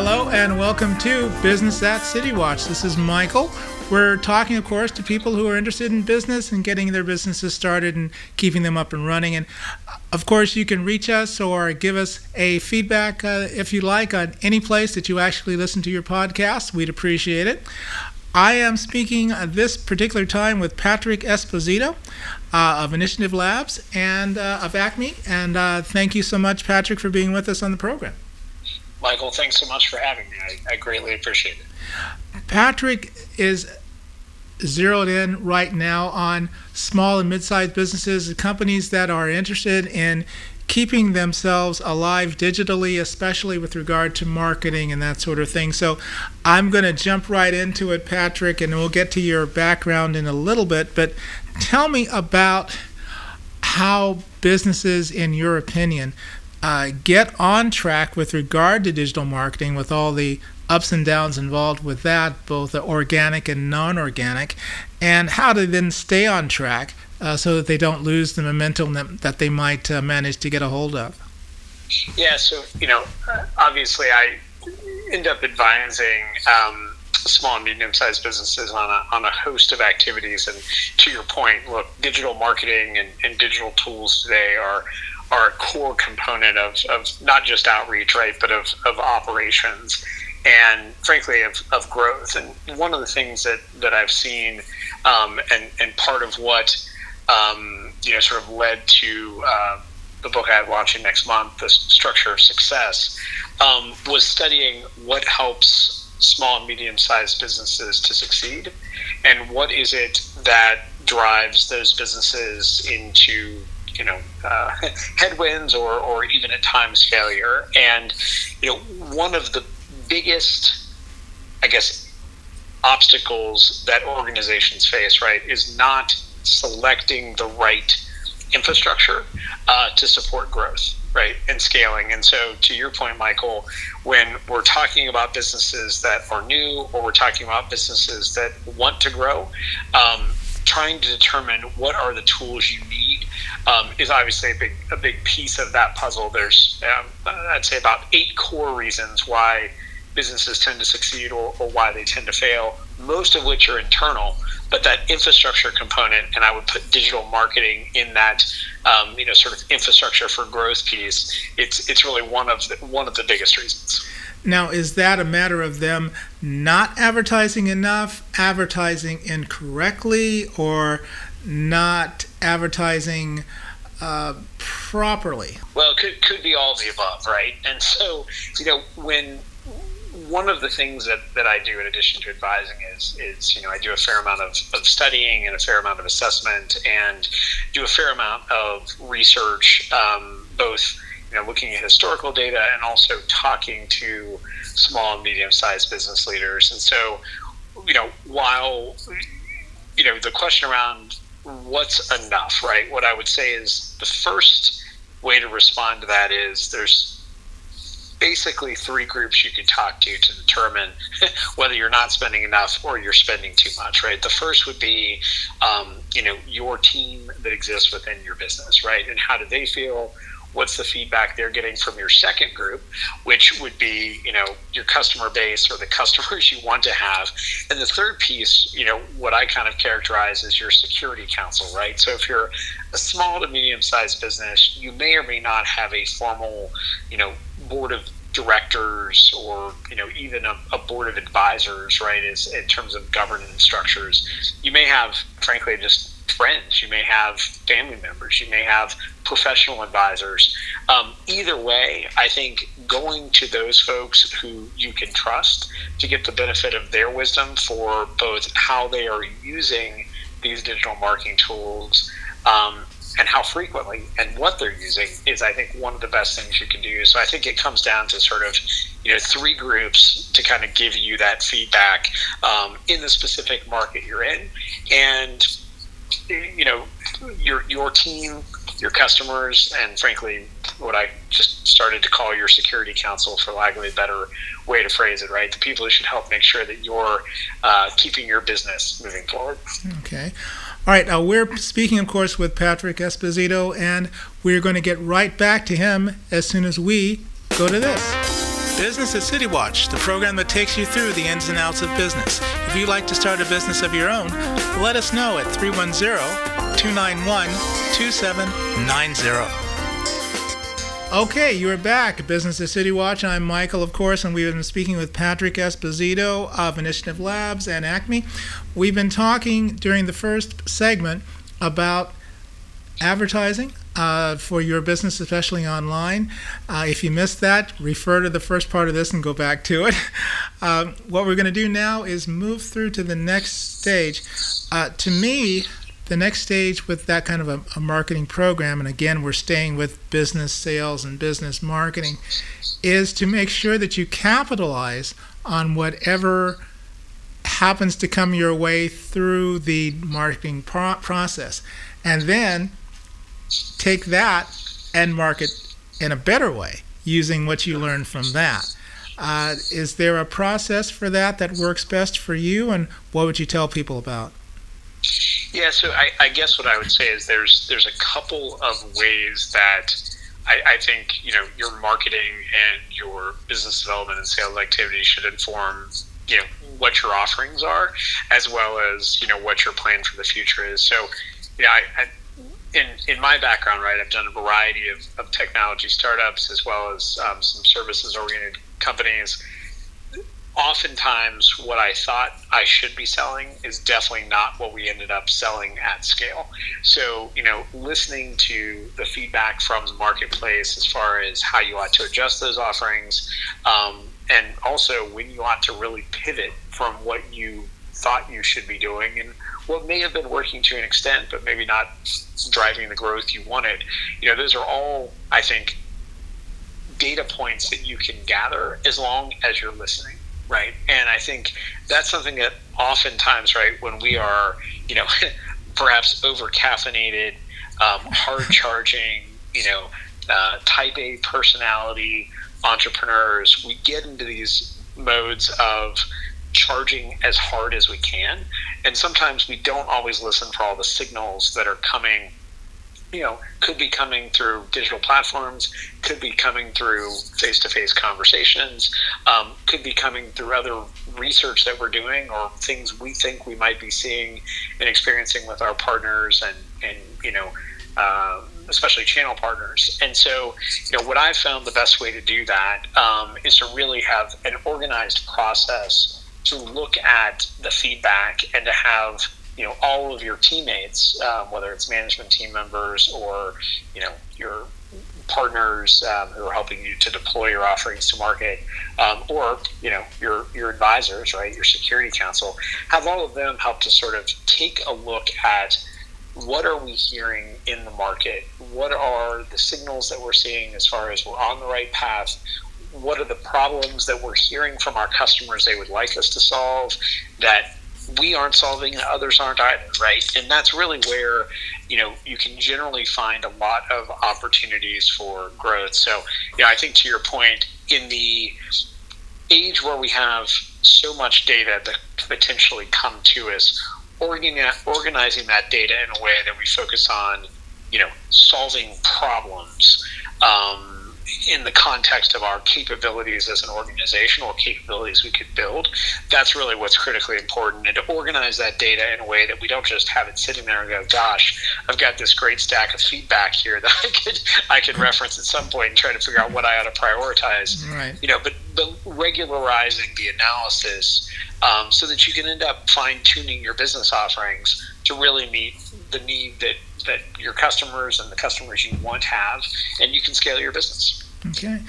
Hello and welcome to Business at City Watch. This is Michael. We're talking, of course, to people who are interested in business and getting their businesses started and keeping them up and running. And of course, you can reach us or give us a feedback uh, if you like on any place that you actually listen to your podcast. We'd appreciate it. I am speaking this particular time with Patrick Esposito uh, of Initiative Labs and uh, of Acme. And uh, thank you so much, Patrick, for being with us on the program. Michael, thanks so much for having me. I, I greatly appreciate it. Patrick is zeroed in right now on small and mid-sized businesses, companies that are interested in keeping themselves alive digitally, especially with regard to marketing and that sort of thing. So I'm going to jump right into it, Patrick, and we'll get to your background in a little bit. But tell me about how businesses, in your opinion, uh, get on track with regard to digital marketing with all the ups and downs involved with that, both organic and non organic, and how to then stay on track uh, so that they don't lose the momentum that, that they might uh, manage to get a hold of. Yeah, so, you know, obviously I end up advising. Um, small and medium sized businesses on a, on a host of activities. And to your point, look, digital marketing and, and digital tools today are are a core component of, of not just outreach, right, but of, of operations and frankly of, of growth. And one of the things that, that I've seen um, and, and part of what um, you know sort of led to uh, the book I had launching next month, The Structure of Success, um, was studying what helps small and medium sized businesses to succeed and what is it that drives those businesses into you know uh, headwinds or, or even at times failure. And you know one of the biggest, I guess, obstacles that organizations face right is not selecting the right infrastructure uh, to support growth right and scaling and so to your point michael when we're talking about businesses that are new or we're talking about businesses that want to grow um, trying to determine what are the tools you need um, is obviously a big a big piece of that puzzle. There's um, I'd say about eight core reasons why businesses tend to succeed or, or why they tend to fail. Most of which are internal, but that infrastructure component, and I would put digital marketing in that, um, you know, sort of infrastructure for growth piece. It's it's really one of the, one of the biggest reasons. Now, is that a matter of them not advertising enough, advertising incorrectly, or not advertising uh, properly? Well, it could, could be all of the above, right? And so, you know, when one of the things that, that I do in addition to advising is, is you know, I do a fair amount of, of studying and a fair amount of assessment and do a fair amount of research, um, both you know, looking at historical data and also talking to small and medium sized business leaders. And so, you know, while, you know, the question around what's enough, right? What I would say is the first way to respond to that is there's basically three groups you can talk to to determine whether you're not spending enough or you're spending too much, right? The first would be, um, you know, your team that exists within your business, right? And how do they feel? What's the feedback they're getting from your second group, which would be, you know, your customer base or the customers you want to have. And the third piece, you know, what I kind of characterize as your security council, right? So if you're a small to medium sized business, you may or may not have a formal, you know, board of directors or you know even a, a, board of advisors right is in terms of governance structures you may have frankly just friends, you may have family members, you may have professional advisors. Um, either way, I think going to those folks who you can trust to get the benefit of their wisdom for both how they are using these digital marketing tools um, and how frequently and what they're using is, I think, one of the best things you can do. So I think it comes down to sort of, you know, three groups to kind of give you that feedback um, in the specific market you're in. And you know your your team, your customers, and frankly, what I just started to call your security council, for lack of a better way to phrase it, right? The people who should help make sure that you're uh, keeping your business moving forward. Okay. All right. Uh, we're speaking, of course, with Patrick Esposito, and we're going to get right back to him as soon as we go to this. Business at City Watch, the program that takes you through the ins and outs of business. If you'd like to start a business of your own, let us know at 310 291 2790. Okay, you're back. Business of City Watch. I'm Michael, of course, and we've been speaking with Patrick Esposito of Initiative Labs and Acme. We've been talking during the first segment about advertising uh, for your business, especially online. Uh, if you missed that, refer to the first part of this and go back to it. Um, what we're going to do now is move through to the next stage. Uh, to me, the next stage with that kind of a, a, marketing program, and again, we're staying with business sales and business marketing, is to make sure that you capitalize on whatever happens to come your way through the marketing pro- process. And then take that and market in a better way using what you learned from that. Uh, is there a process for that that works best for you, and what would you tell people about? Yeah, so I, I guess what I would say is there's there's a couple of ways that I, I, think you know your marketing and your business development and sales activity should inform you know what your offerings are, as well as you know what your plan for the future is. So, yeah, I, I in in my background, right, I've done a variety of, of technology startups as well as um, some services oriented companies. Oftentimes, what I thought I should be selling is definitely not what we ended up selling at scale. So, you know, listening to the feedback from the marketplace as far as how you ought to adjust those offerings, um, and also when you ought to really pivot from what you thought you should be doing and what may have been working to an extent, but maybe not driving the growth you wanted. You know, those are all, I think, data points that you can gather as long as you're listening, right? And I think that's something that oftentimes, right, when we are, you know, perhaps over caffeinated, um, hard charging, you know, uh, type A personality entrepreneurs, we get into these modes of charging as hard as we can. And sometimes we don't always listen for all the signals that are coming, you know, could be coming through digital platforms, could be coming through face to face conversations, um, could be coming through other research that we're doing or things we think we might be seeing and experiencing with our partners and, and you know, uh, especially channel partners. And so, you know, what I've found the best way to do that um, is to really have an organized process to look at the feedback and to have you know all of your teammates, um, whether it's management team members or you know your partners um, who are helping you to deploy your offerings to market, um, or you know your your advisors, right, your security council, have all of them help to sort of take a look at what are we hearing in the market? What are the signals that we're seeing as far as we're on the right path? what are the problems that we're hearing from our customers they would like us to solve that we aren't solving and others aren't either, right? And that's really where, you know, you can generally find a lot of opportunities for growth. So, yeah, I think to your point, in the age where we have so much data that potentially come to us, organizing that data in a way that we focus on, you know, solving problems. Um, in the context of our capabilities as an organization or capabilities we could build, that's really what's critically important. And to organize that data in a way that we don't just have it sitting there and go, "Gosh, I've got this great stack of feedback here that I could I could reference at some point and try to figure out what I ought to prioritize." Right. You know, but but regularizing the analysis um, so that you can end up fine tuning your business offerings to really meet the need that that your customers and the customers you want have, and you can scale your business. Okay.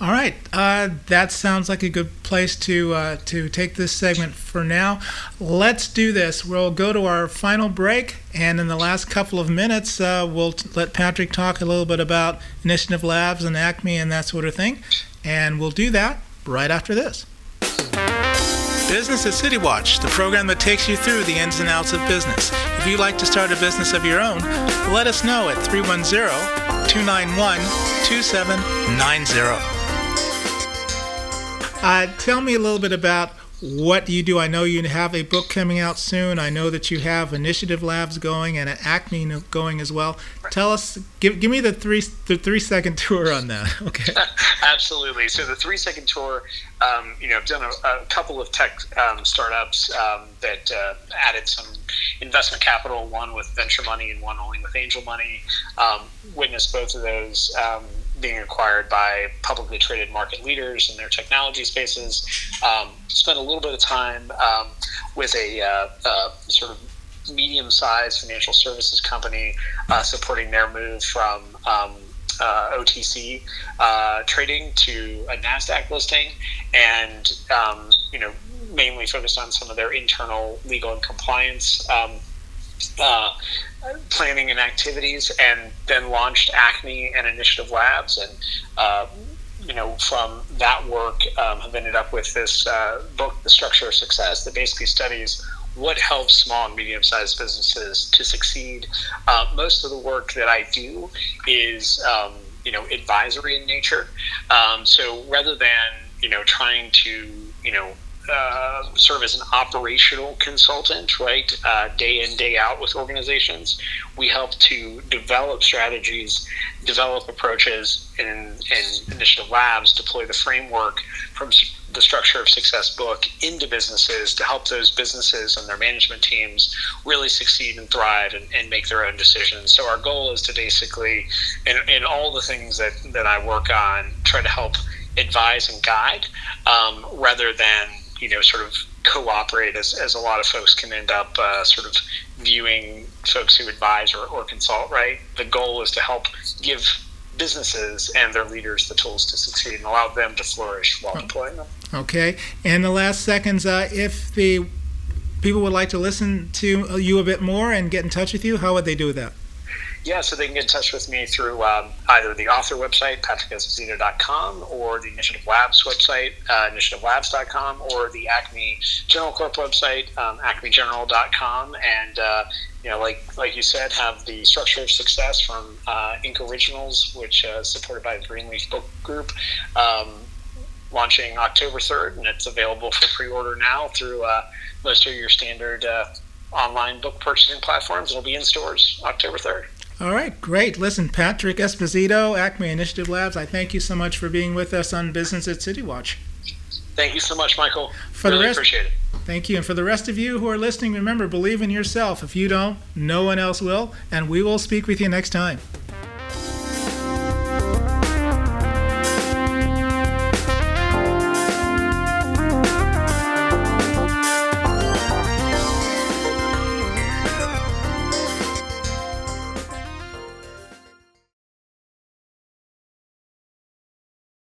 All right, uh, that sounds like a good place to uh, to take this segment for now. Let's do this. We'll go to our final break, and in the last couple of minutes, uh, we'll t- let Patrick talk a little bit about Initiative Labs and Acme and that sort of thing, and we'll do that right after this. Business at City Watch, the program that takes you through the ins and outs of business. If you'd like to start a business of your own, let us know at 310 291 2790. Uh, tell me a little bit about what do you do? I know you have a book coming out soon. I know that you have Initiative Labs going and an Acme going as well. Tell us, give, give me the three the three second tour on that. Okay. Absolutely. So the three second tour, um, you know, I've done a, a couple of tech um, startups um, that uh, added some investment capital. One with venture money and one only with angel money. Um, witnessed both of those um, being acquired by publicly traded market leaders in their technology spaces. Um, spent a little bit of time um, with a uh, uh, sort of medium-sized financial services company uh, supporting their move from um, uh, OTC uh, trading to a Nasdaq listing, and um, you know mainly focused on some of their internal legal and compliance. Um, uh, planning and activities, and then launched Acme and Initiative Labs, and uh, you know from that work um, have ended up with this uh, book, The Structure of Success, that basically studies what helps small and medium-sized businesses to succeed. Uh, most of the work that I do is um, you know advisory in nature, um, so rather than you know trying to you know uh, serve as an operational consultant, right, uh, day in, day out with organizations. We help to develop strategies, develop approaches in, in Initiative Labs, deploy the framework from the Structure of Success book into businesses to help those businesses and their management teams really succeed and thrive and, and make their own decisions. So, our goal is to basically, in, in all the things that, that I work on, try to help advise and guide um, rather than you know, sort of cooperate as, as a lot of folks can end up uh, sort of viewing folks who advise or, or consult, right? The goal is to help give businesses and their leaders the tools to succeed and allow them to flourish while deploying them. Okay. And the last seconds, uh, if the people would like to listen to you a bit more and get in touch with you, how would they do that? Yeah, so they can get in touch with me through um, either the author website, patrickesposito.com, or the Initiative Labs website, uh, initiativelabs.com, or the Acme General Corp website, um, acmegeneral.com. And, uh, you know, like like you said, have the Structure of Success from uh, Inc. Originals, which uh, is supported by the Greenleaf Book Group. Um, launching October 3rd, and it's available for pre order now through uh, most of your standard uh, online book purchasing platforms. It'll be in stores October 3rd. All right, great. Listen, Patrick Esposito, Acme Initiative Labs, I thank you so much for being with us on Business at City Watch. Thank you so much, Michael. For really the rest, appreciate it. Thank you. And for the rest of you who are listening, remember, believe in yourself. If you don't, no one else will. And we will speak with you next time.